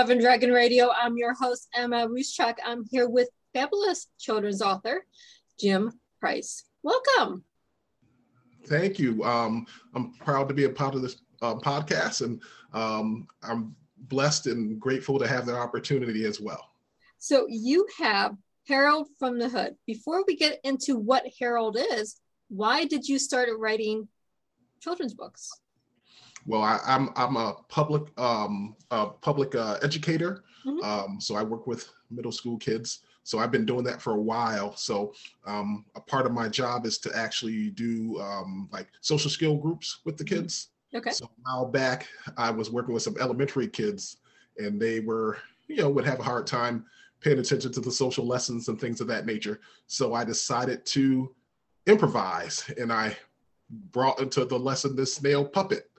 Welcome to Dove and Dragon Radio. I'm your host, Emma Ruscsak. I'm here with fabulous children's author, Jim Price. Welcome. Thank you. Um, I'm proud to be a part of this uh, podcast, and um, I'm blessed and grateful to have that opportunity as well. So, you have Harold from the Hood. Before we get into what Harold is, why did you start writing children's books? Well, I, am I'm, I'm a public um, a public uh, educator, mm-hmm. um, so I work with middle school kids. So I've been doing that for a while. So um, a part of my job is to actually do um, like social skill groups with the mm-hmm. kids. Okay. So a while back, I was working with some elementary kids, and they were you know would have a hard time paying attention to the social lessons and things of that nature. So I decided to improvise, and I brought into the lesson this snail puppet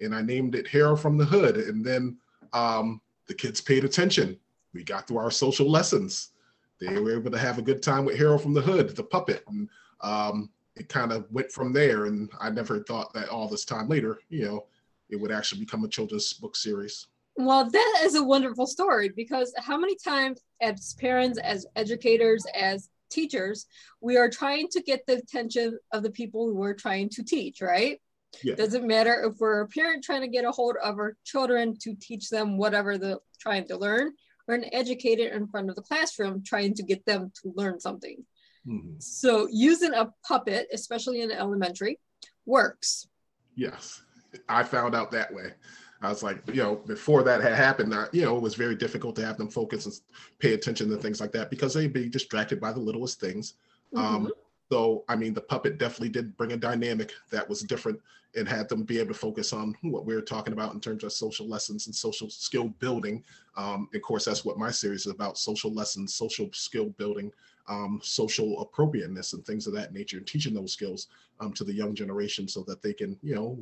and I named it Harold from the Hood. And then um, the kids paid attention. We got through our social lessons. They were able to have a good time with Harold from the Hood, the puppet. And um, it kind of went from there. And I never thought that all this time later, you know, it would actually become a children's book series. Well, that is a wonderful story because how many times, as parents, as educators, as teachers, we are trying to get the attention of the people who we're trying to teach, right? Yeah. Doesn't matter if we're a parent trying to get a hold of our children to teach them whatever they're trying to learn, or an educator in front of the classroom trying to get them to learn something. Mm-hmm. So using a puppet, especially in elementary, works. Yes, I found out that way. I was like, you know, before that had happened, uh, you know, it was very difficult to have them focus and pay attention to things like that because they'd be distracted by the littlest things. Mm-hmm. Um, so, I mean, the puppet definitely did bring a dynamic that was different and had them be able to focus on what we are talking about in terms of social lessons and social skill building. Um, of course, that's what my series is about social lessons, social skill building, um, social appropriateness, and things of that nature, and teaching those skills um, to the young generation so that they can, you know,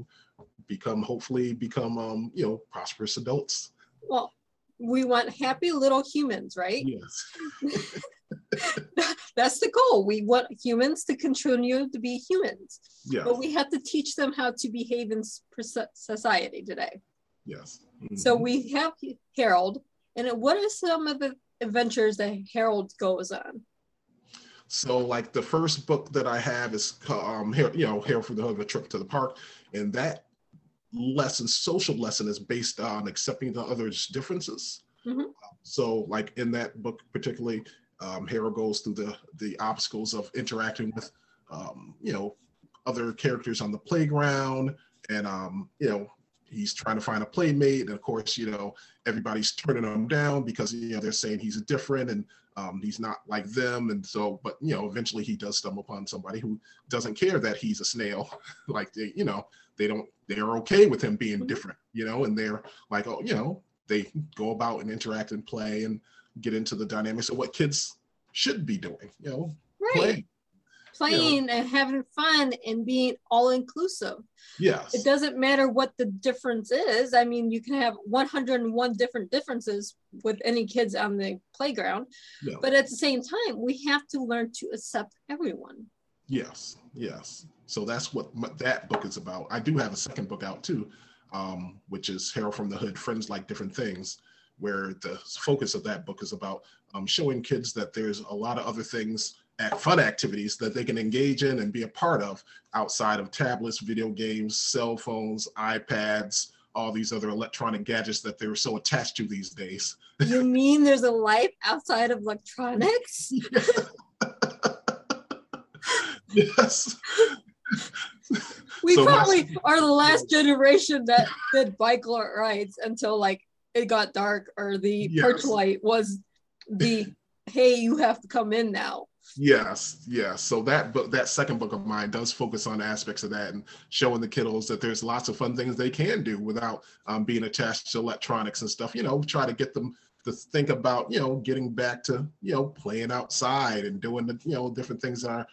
become, hopefully, become, um, you know, prosperous adults. Well, we want happy little humans, right? Yes. That's the goal. We want humans to continue to be humans. But we have to teach them how to behave in society today. Yes. Mm-hmm. So we have Harold. And what are some of the adventures that Harold goes on? So, like the first book that I have is, um, you know, Harold from the Hood, a trip to the park, and that lesson, social lesson, is based on accepting the other's differences. Mm-hmm. So, like in that book, particularly, um, Harold goes through the the obstacles of interacting with, um, you know, other characters on the playground, and um, you know, he's trying to find a playmate, and of course, you know, everybody's turning him down because you know they're saying he's different and um, he's not like them, and so, but you know, eventually he does stumble upon somebody who doesn't care that he's a snail, like they, you know, they don't, they're okay with him being mm-hmm. different, you know, and they're like, oh, you know, they go about and interact and play. And get into the dynamics of what kids should be doing, you know, right. playing. Playing you know. and having fun and being all inclusive. Yes. It doesn't matter what the difference is. I mean, you can have 101 different differences with any kids on the playground. Yeah. But at the same time, we have to learn to accept everyone. Yes, yes. So that's what that book is about. I do have a second book out too, um, which is Harold from the Hood, Friends Like Different Things where the focus of that book is about um, showing kids that there's a lot of other things at fun activities that they can engage in and be a part of outside of tablets, video games, cell phones, iPads, all these other electronic gadgets that they're so attached to these days. You mean there's a life outside of electronics? yes. we so probably my, are the last generation that did bike rides until like it got dark or the yes. perch light was the hey you have to come in now yes yes so that book that second book of mine does focus on aspects of that and showing the kiddos that there's lots of fun things they can do without um, being attached to electronics and stuff you know try to get them to think about you know getting back to you know playing outside and doing the you know different things that are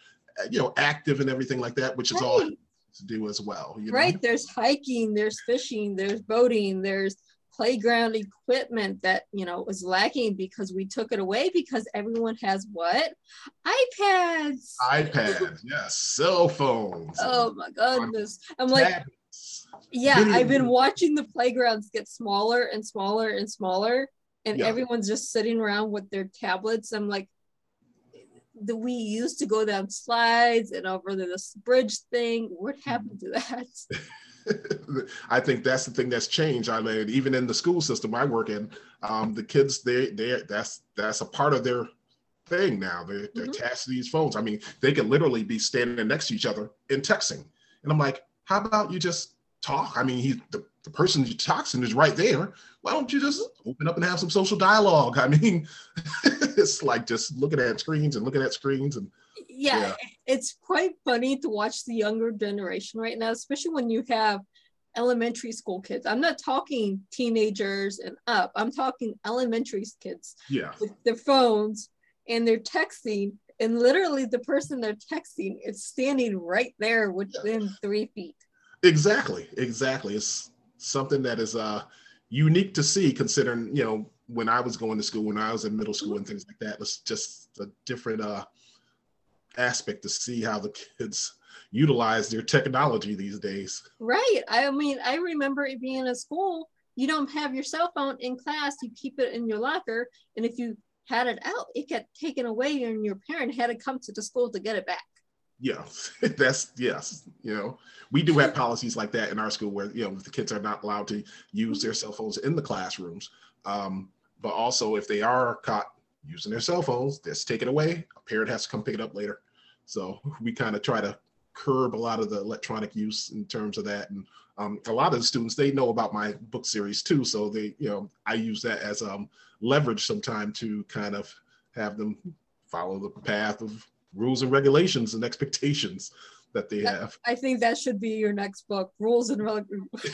you know active and everything like that which is right. all to do as well right know? there's hiking there's fishing there's boating there's playground equipment that you know was lacking because we took it away because everyone has what ipads ipads yes cell phones oh my goodness i'm like Yeah, I've been watching the playgrounds get smaller and smaller and smaller, and yeah. everyone's just sitting around with their tablets. I'm like, the we used to go down slides and over this bridge thing. What mm-hmm. happened to that? I think that's the thing that's changed. I mean, even in the school system I work in, um, the kids they they that's that's a part of their thing now. They're, they're mm-hmm. attached to these phones. I mean, they could literally be standing next to each other in texting, and I'm like, how about you just talk? I mean, he the, the person you're texting is right there. Why don't you just open up and have some social dialogue? I mean, it's like just looking at screens and looking at screens and yeah, yeah, it's quite funny to watch the younger generation right now, especially when you have elementary school kids. I'm not talking teenagers and up. I'm talking elementary kids. Yeah. With their phones and they're texting, and literally the person they're texting is standing right there within yeah. three feet. Exactly. Exactly. It's something that is uh unique to see considering, you know, when I was going to school, when I was in middle school and things like that. It's just a different uh aspect to see how the kids utilize their technology these days. Right. I mean, I remember it being in school, you don't have your cell phone in class, you keep it in your locker. And if you had it out, it got taken away and your parent had to come to the school to get it back. Yeah, that's yes. You know, we do have policies like that in our school where you know the kids are not allowed to use their cell phones in the classrooms. Um, but also, if they are caught using their cell phones, just take it away. A parent has to come pick it up later. So we kind of try to curb a lot of the electronic use in terms of that. And um, a lot of the students, they know about my book series too. So they, you know, I use that as um, leverage sometime to kind of have them follow the path of rules and regulations and expectations that they have. I think that should be your next book, rules and regulations.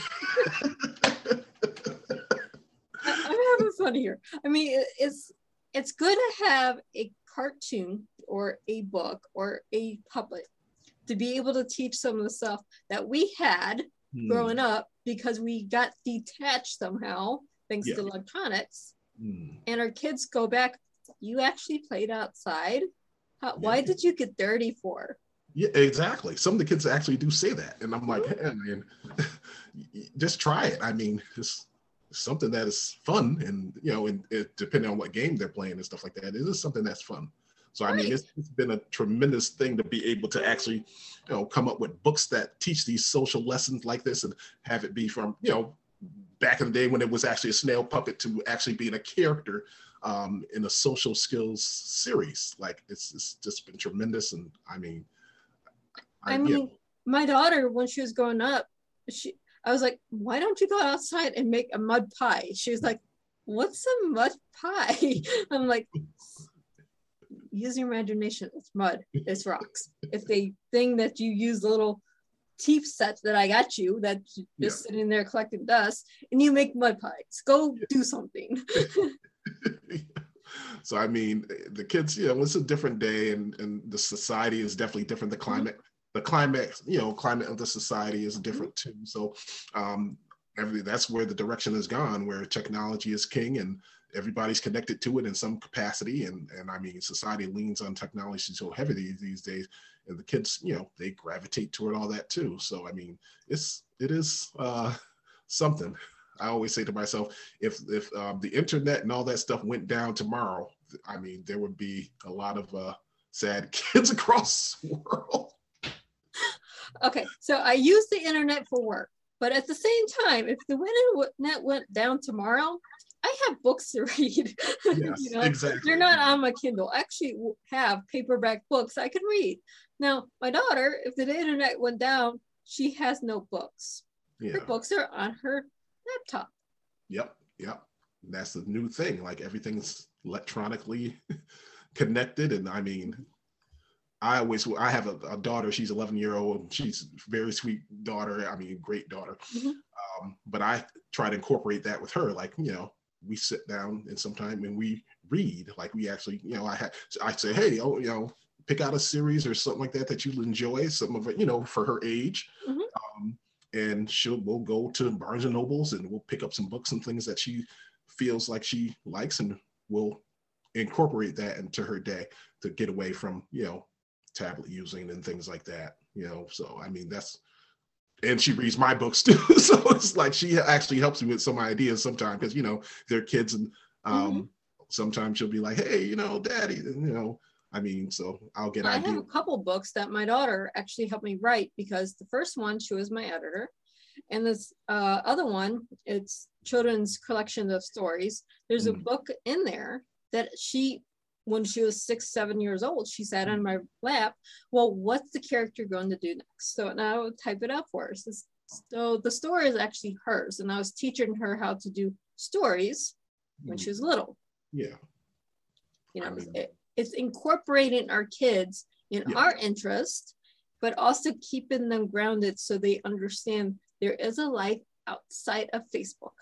I'm having fun here. I mean, it's it's good to have a cartoon or a book or a puppet to be able to teach some of the stuff that we had hmm. growing up because we got detached somehow thanks yeah. to electronics hmm. and our kids go back you actually played outside How, yeah. why did you get dirty for? Yeah exactly. Some of the kids actually do say that. And i'm like hey, man just try it. I mean just something that is fun and you know and it, depending on what game they're playing and stuff like that it is something that's fun. So right. I mean, it's, it's been a tremendous thing to be able to actually, you know, come up with books that teach these social lessons like this and have it be from, you know, back in the day when it was actually a snail puppet to actually being a character um, in a social skills series. Like it's, it's just been tremendous. And I mean, I, I mean, yeah. my daughter, when she was growing up, she, I was like, why don't you go outside and make a mud pie? She was like, what's a mud pie? I'm like, use your imagination. It's mud. It's rocks. It's a thing that you use little teeth sets that I got you that just yeah. sitting there collecting dust, and you make mud pies. Go yeah. do something. so I mean, the kids, you know, it's a different day, and and the society is definitely different. The mm-hmm. climate, mm-hmm. the climate, you know, climate of the society is different too. So, um, everything that's where the direction has gone, where technology is king, and everybody's connected to it in some capacity and and i mean society leans on technology so heavily these days and the kids you know they gravitate toward all that too so i mean it's it is uh something i always say to myself if if um, the internet and all that stuff went down tomorrow i mean there would be a lot of uh sad kids across the world okay so i use the internet for work but at the same time if the internet went down tomorrow I have books to read. Yes, you know, exactly. They're not on my Kindle. I actually have paperback books I can read. Now, my daughter, if the internet went down, she has no books. Yeah. Her books are on her laptop. Yep, yep. That's the new thing. Like everything's electronically connected. And I mean, I always I have a, a, daughter. She's 11 year old. She's very sweet daughter. I mean, great daughter. Mm-hmm. Um, but I try to incorporate that with her. Like you know, we sit down and sometime and we read like we actually you know i had i say hey oh you know pick out a series or something like that that you'll enjoy some of it you know for her age mm-hmm. um, and she'll we'll go to barnes and nobles and we'll pick up some books and things that she feels like she likes and we'll incorporate that into her day to get away from you know tablet using and things like that you know so i mean that's and she reads my books too. so it's like she actually helps me with some ideas sometimes because you know they're kids and um, mm-hmm. sometimes she'll be like, hey, you know, daddy, you know. I mean, so I'll get. I have a couple books that my daughter actually helped me write because the first one she was my editor, and this uh, other one it's children's collection of stories. There's mm. a book in there that she when she was six, seven years old, she sat on my lap. Well, what's the character going to do next? So now I would type it out for her. So, so the story is actually hers. And I was teaching her how to do stories when she was little. Yeah. You know, I mean, it, it's incorporating our kids in yeah. our interest, but also keeping them grounded so they understand there is a life outside of Facebook.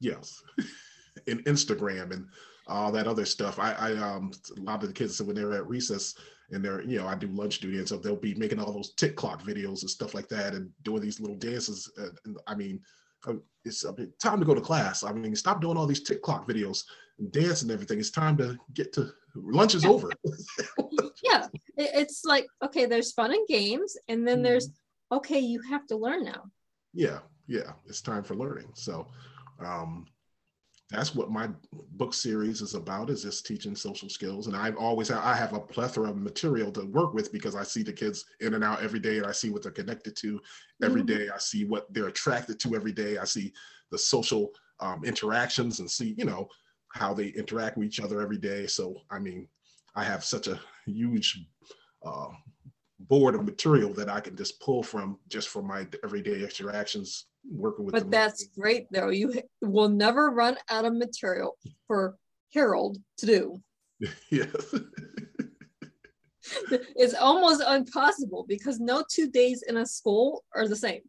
Yes. and Instagram and all that other stuff. I, I um a lot of the kids when they're at recess and they're you know I do lunch duty and so they'll be making all those TikTok videos and stuff like that and doing these little dances. And, I mean, uh, it's I mean, time to go to class. I mean, stop doing all these TikTok videos and dance and everything. It's time to get to lunch is over. yeah, it's like okay, there's fun and games, and then mm-hmm. there's okay, you have to learn now. Yeah, yeah, it's time for learning. So. um that's what my book series is about is just teaching social skills and i've always i have a plethora of material to work with because i see the kids in and out every day and i see what they're connected to every mm-hmm. day. i see what they're attracted to every day i see the social um, interactions and see you know how they interact with each other every day so i mean i have such a huge uh, board of material that i can just pull from just from my everyday interactions working with. But that's great though. You will never run out of material for Harold to do. yes. it's almost impossible because no two days in a school are the same.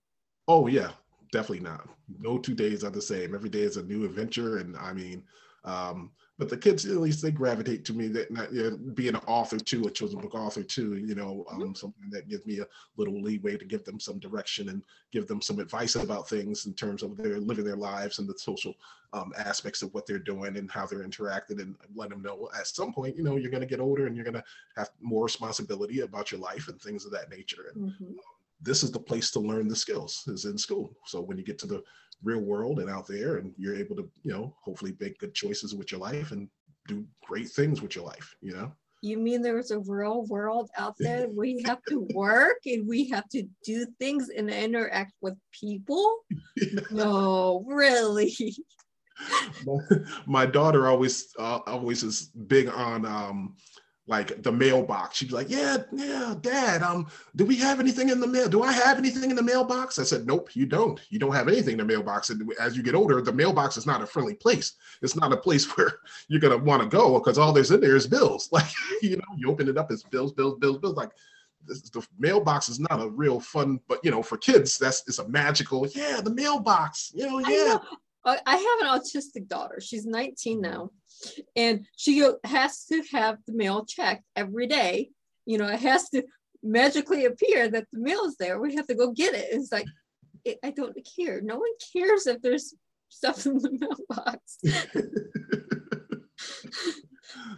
Oh yeah, definitely not. No two days are the same. Every day is a new adventure, and I mean, um, but the kids at least they gravitate to me that not, you know, being an author too a children's book author too you know um, mm-hmm. something that gives me a little leeway to give them some direction and give them some advice about things in terms of their living their lives and the social um, aspects of what they're doing and how they're interacting and let them know at some point you know you're going to get older and you're going to have more responsibility about your life and things of that nature and mm-hmm. um, this is the place to learn the skills is in school so when you get to the real world and out there and you're able to you know hopefully make good choices with your life and do great things with your life you know you mean there's a real world out there we have to work and we have to do things and interact with people yeah. no really my, my daughter always uh, always is big on um like the mailbox. She'd be like, "Yeah, yeah, Dad. Um, do we have anything in the mail? Do I have anything in the mailbox?" I said, "Nope, you don't. You don't have anything in the mailbox." And as you get older, the mailbox is not a friendly place. It's not a place where you're gonna want to go because all there's in there is bills. Like, you know, you open it up, it's bills, bills, bills, bills. Like, this, the mailbox is not a real fun, but you know, for kids, that's it's a magical. Yeah, the mailbox. You know, yeah. I, I have an autistic daughter. She's 19 now and she has to have the mail checked every day. You know, it has to magically appear that the mail is there. We have to go get it. It's like, it, I don't care. No one cares if there's stuff in the mailbox.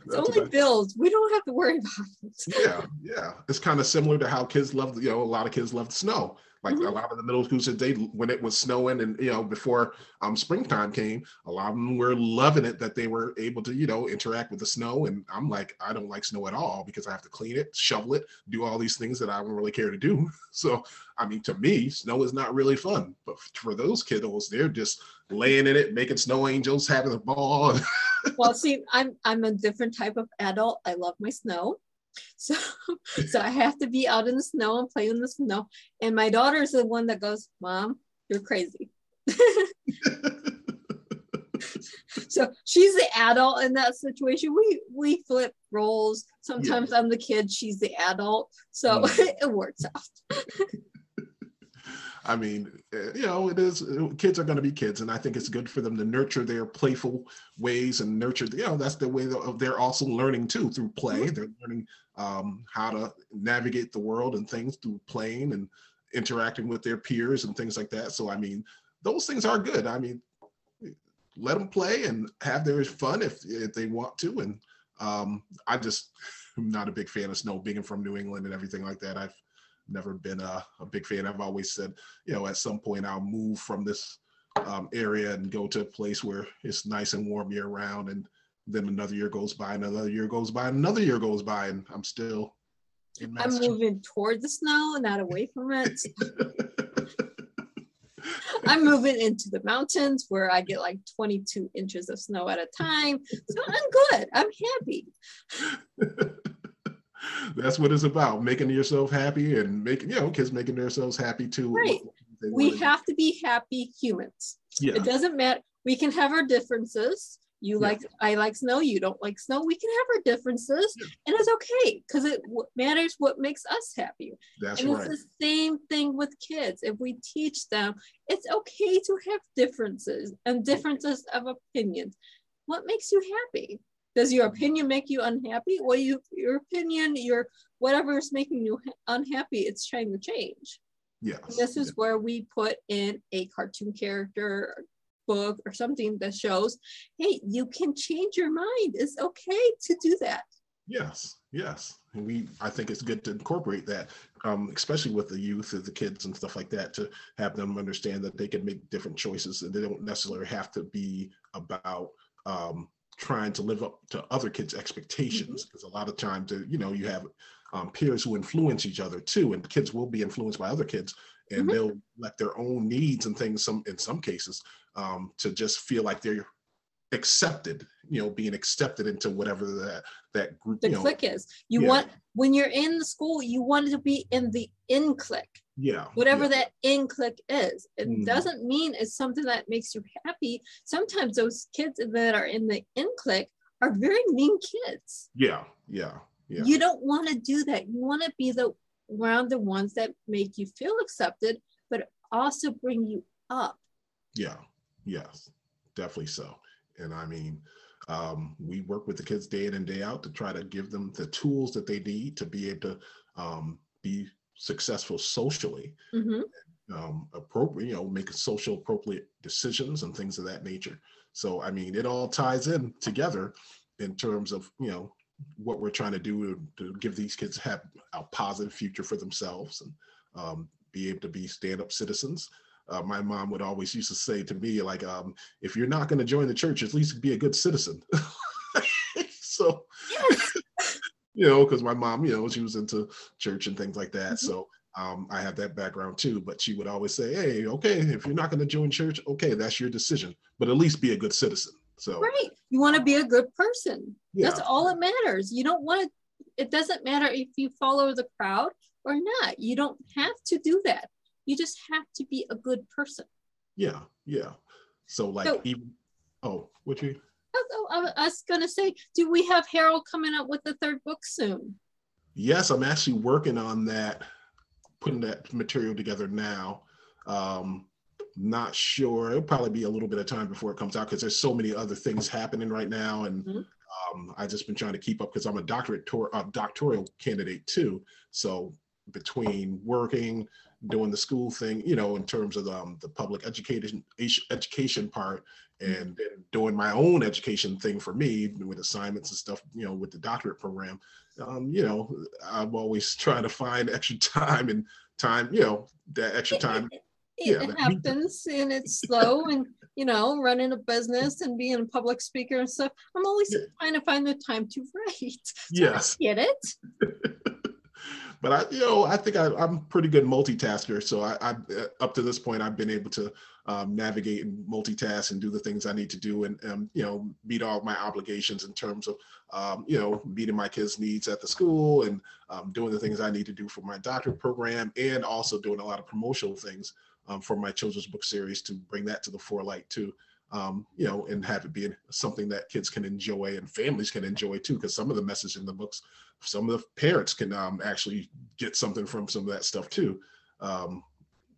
it's only bills. We don't have to worry about it. yeah, yeah. It's kind of similar to how kids love, you know, a lot of kids love the snow. Like mm-hmm. a lot of the middle school kids, they when it was snowing and you know before um springtime came, a lot of them were loving it that they were able to you know interact with the snow. And I'm like, I don't like snow at all because I have to clean it, shovel it, do all these things that I don't really care to do. So I mean, to me, snow is not really fun. But for those kiddos, they're just laying in it, making snow angels, having a ball. well, see, I'm I'm a different type of adult. I love my snow. So, so I have to be out in the snow and play in the snow. And my daughter is the one that goes, Mom, you're crazy. so she's the adult in that situation. We we flip roles. Sometimes yeah. I'm the kid, she's the adult. So it works out. I mean, eh, you know, it is. Kids are going to be kids, and I think it's good for them to nurture their playful ways and nurture. You know, that's the way of they're also learning too through play. Mm-hmm. They're learning um, how to navigate the world and things through playing and interacting with their peers and things like that. So, I mean, those things are good. I mean, let them play and have their fun if if they want to. And um, I just am not a big fan of snow, being from New England and everything like that. I've never been a, a big fan. I've always said, you know, at some point I'll move from this um, area and go to a place where it's nice and warm year round. And then another year goes by, another year goes by, another year goes by, and I'm still. I'm moving toward the snow, not away from it. I'm moving into the mountains where I get like 22 inches of snow at a time. So I'm good. I'm happy. That's what it's about making yourself happy and making, you know, kids making themselves happy too. Right. We have to be happy humans. Yeah. It doesn't matter. We can have our differences you yeah. like i like snow you don't like snow. We can have our differences yeah. and it's okay because it w- matters what makes us happy. That's and right. it's the same thing with kids. If we teach them it's okay to have differences and differences of opinions. What makes you happy? Does your mm-hmm. opinion make you unhappy? Well you your opinion your whatever is making you unhappy it's trying to change. Yes. This is where we put in a cartoon character, book or something that shows, hey, you can change your mind. It's okay to do that. Yes, yes. And we, I think it's good to incorporate that, um, especially with the youth and the kids and stuff like that, to have them understand that they can make different choices and they don't necessarily have to be about um, trying to live up to other kids' expectations. Because mm-hmm. a lot of times, uh, you know, you have um, peers who influence each other too, and kids will be influenced by other kids, and mm-hmm. they'll let their own needs and things, some in some cases, um, to just feel like they're accepted you know being accepted into whatever that that group the you know, clique is you yeah. want when you're in the school you want to be in the in clique yeah whatever yeah. that in clique is it mm. doesn't mean it's something that makes you happy sometimes those kids that are in the in clique are very mean kids yeah yeah yeah you don't want to do that you want to be the around the ones that make you feel accepted but also bring you up yeah Yes, definitely so. And I mean, um, we work with the kids day in and day out to try to give them the tools that they need to be able to um, be successful socially, mm-hmm. um, appropriate, you know, make social appropriate decisions and things of that nature. So, I mean, it all ties in together in terms of, you know, what we're trying to do to, to give these kids have a positive future for themselves and um, be able to be stand-up citizens. Uh, my mom would always used to say to me like um, if you're not going to join the church at least be a good citizen. So you know because my mom you know she was into church and things like that. Mm-hmm. so um, i have that background too but she would always say hey okay if you're not going to join church okay that's your decision but at least be a good citizen so right you want to be a good person yeah. that's all that matters you don't want to it doesn't matter if you follow the crowd or not you don't have to do that you just have to be a good person. Yeah, yeah. So like so, even oh, what you? Oh, I was gonna say, do we have Harold coming up with the third book soon? Yes, I'm actually working on that, putting that material together now. Um, not sure. It'll probably be a little bit of time before it comes out because there's so many other things happening right now, and mm-hmm. um, I just been trying to keep up because I'm a doctorate tor- uh, doctoral candidate too. So between working, doing the school thing, you know, in terms of um, the public education education part, mm-hmm. and, and doing my own education thing for me with assignments and stuff, you know, with the doctorate program. Um, you know, I'm always trying to find extra time and time, you know, that extra time. It, yeah, happens and it's slow and you know, running a business and being a public speaker and stuff. I'm always yeah. trying to find the time to write. So yes. I get it. but I, you know, I think I, am pretty good multitasker. So I, I, uh, up to this point, I've been able to um, navigate and multitask and do the things I need to do, and um, you know, meet all my obligations in terms of, um, you know, meeting my kids' needs at the school and um, doing the things I need to do for my doctorate program, and also doing a lot of promotional things um, for my children's book series to bring that to the forelight too. Um, you know, and have it be something that kids can enjoy and families can enjoy too, because some of the message in the books some of the parents can um, actually get something from some of that stuff too. Um,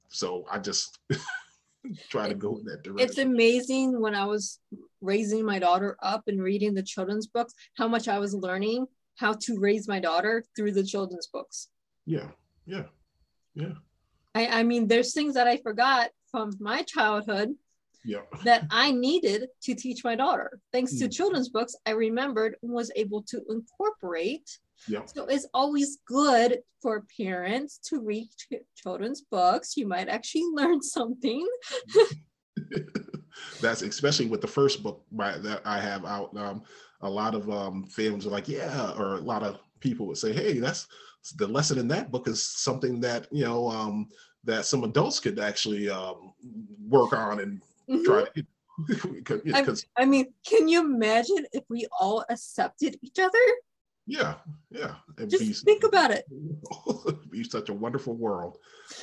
so I just try to go in that direction. It's amazing when I was raising my daughter up and reading the children's books, how much I was learning how to raise my daughter through the children's books. Yeah, yeah, yeah. I, I mean, there's things that I forgot from my childhood yeah. that I needed to teach my daughter. Thanks to Mm. children's books, I remembered and was able to incorporate. Yeah. So it's always good for parents to read children's books. You might actually learn something. That's especially with the first book by, that I have out. Um, a lot of um, families are like, yeah, or a lot of people would say, hey, that's the lesson in that book is something that you know um, that some adults could actually um, work on and Mhm. try to. Because I mean, can you imagine if we all accepted each other? yeah, yeah, it'd Just be- think about it. it'd be such a wonderful world.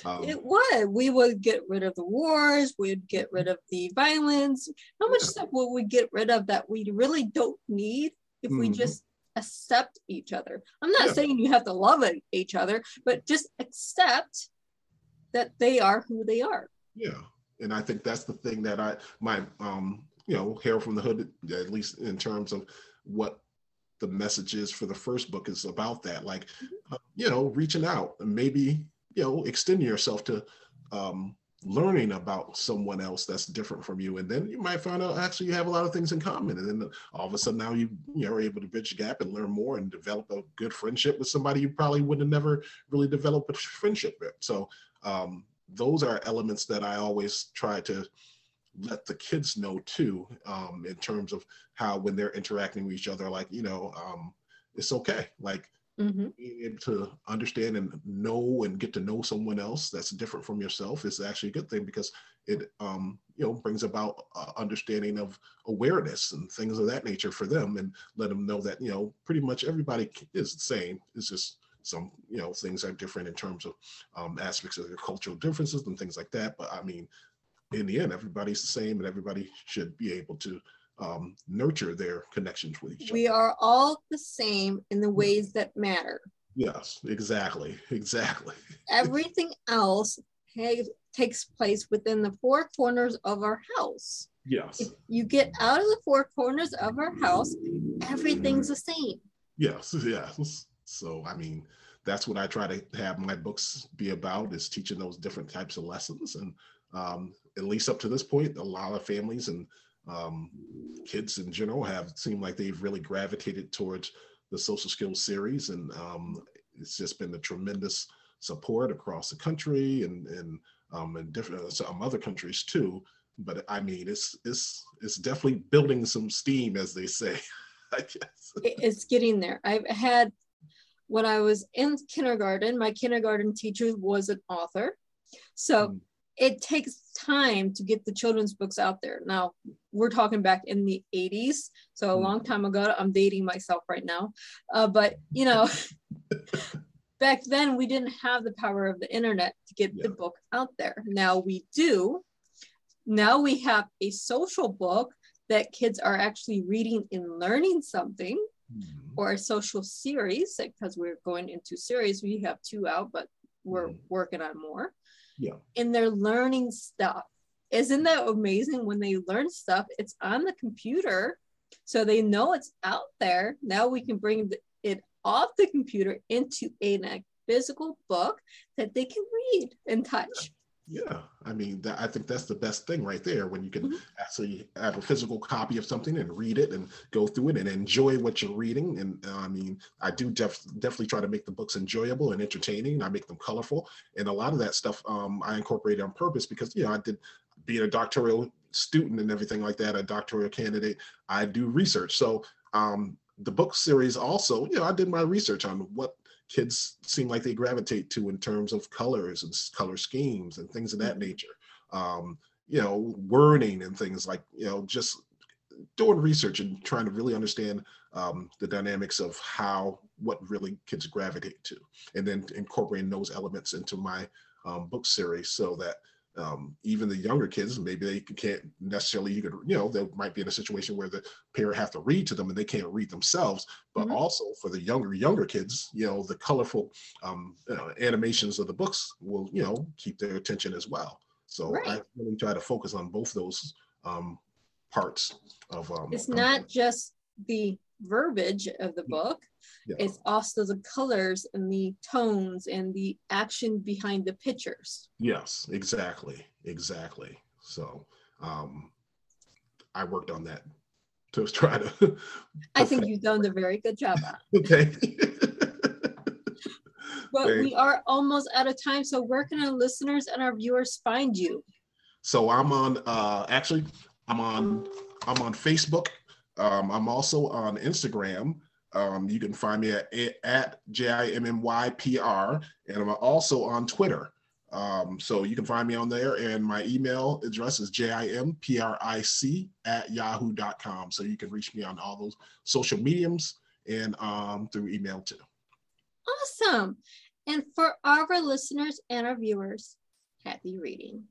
Um, It would. We would get rid of the wars. We'd get rid of the violence. How much Yeah. stuff would we get rid of that we really don't need if we Mhm. just accept each other? I'm not Yeah. saying you have to love each other, but just accept that they are who they are. Yeah, and I think that's the thing that I my um you know Harold from the hood at least in terms of what the message is for the first book is about that like uh, you know reaching out and maybe you know extending yourself to um learning about someone else that's different from you. And then you might find out actually you have a lot of things in common. And then all of a sudden now you you're able to bridge the gap and learn more and develop a good friendship with somebody you probably would have never really developed a friendship with. So um those are elements that I always try to let the kids know too, um, in terms of how when they're interacting with each other, like, you know, um, it's okay. Like Mhm. being able to understand and know and get to know someone else that's different from yourself is actually a good thing because it, um, you know, brings about uh, understanding of awareness and things of that nature for them and let them know that, you know, pretty much everybody is the same. It's just some, you know, things are different in terms of um, aspects of their cultural differences and things like that. But I mean, in the end, everybody's the same, and everybody should be able to um, nurture their connections with each We other. We are all the same in the ways that matter. Yes, exactly, exactly. Everything else ha- takes place within the four corners of our house. Yes, If you get out of the four corners of our house, everything's the same. yes, yes. So I mean, that's what I try to have my books be about is teaching those different types of lessons. And um, at least up to this point, a lot of families and um, kids in general have seemed like they've really gravitated towards the social skills series, and um, it's just been a tremendous support across the country and and um, and different some other countries too. But I mean, it's it's it's definitely building some steam, as they say. I guess. It's getting there. I've had, when I was in kindergarten, my kindergarten teacher was an author. So Mm. It takes time to get the children's books out there. Now, we're talking back in the 80s. So a Mm. long time ago, I'm dating myself right now. Uh, but, you know, back then we didn't have the power of the internet to get the book out there. Now we do. Now we have a social book that kids are actually reading and learning something Mhm. or a social series because we're going into series. We have two out, but we're Mhm. working on more. Yeah. And they're learning stuff. Isn't that amazing when they learn stuff? It's on the computer, so they know it's out there. Now we can bring it off the computer into a physical book that they can read and touch. Yeah, I mean, that, I think that's the best thing right there when you can Mhm. actually have a physical copy of something and read it and go through it and enjoy what you're reading. And uh, I mean, I do def- definitely try to make the books enjoyable and entertaining. I make them colorful, and a lot of that stuff um, I incorporate on purpose because you know I did being a doctoral student and everything like that, a doctoral candidate. I do research, so um, the book series also, you know, I did my research on what kids seem like they gravitate to in terms of colors and color schemes and things of that Mhm. nature. Um, you know, wording and things like, you know, just doing research and trying to really understand um, the dynamics of how, what really kids gravitate to, and then incorporating those elements into my um, book series so that um, even the younger kids, maybe they can't necessarily, you could, you know, they might be in a situation where the parent have to read to them and they can't read themselves. But Mhm. also for the younger, younger kids, you know, the colorful um, know, animations of the books will, you know, keep their attention as well. So I really try to focus on both those um, parts of. Um, It's not just the verbiage of the book, Yeah. it's also the colors and the tones and the action behind the pictures. Yes, exactly, exactly. So um, I worked on that to try to. I think you've done a very good job. okay. but we are almost out of time. So where can our listeners and our viewers find you? So I'm on. Uh, actually, I'm on. I'm on Facebook. Um, I'm also on Instagram. Um, you can find me at, at J-I-M-M-Y-P-R, and I'm also on Twitter. Um, so you can find me on there, and my email address is J-I-M-P-R-I-C at yahoo.com. So you can reach me on all those social mediums and um, through email too. Awesome. And for our listeners and our viewers, happy reading.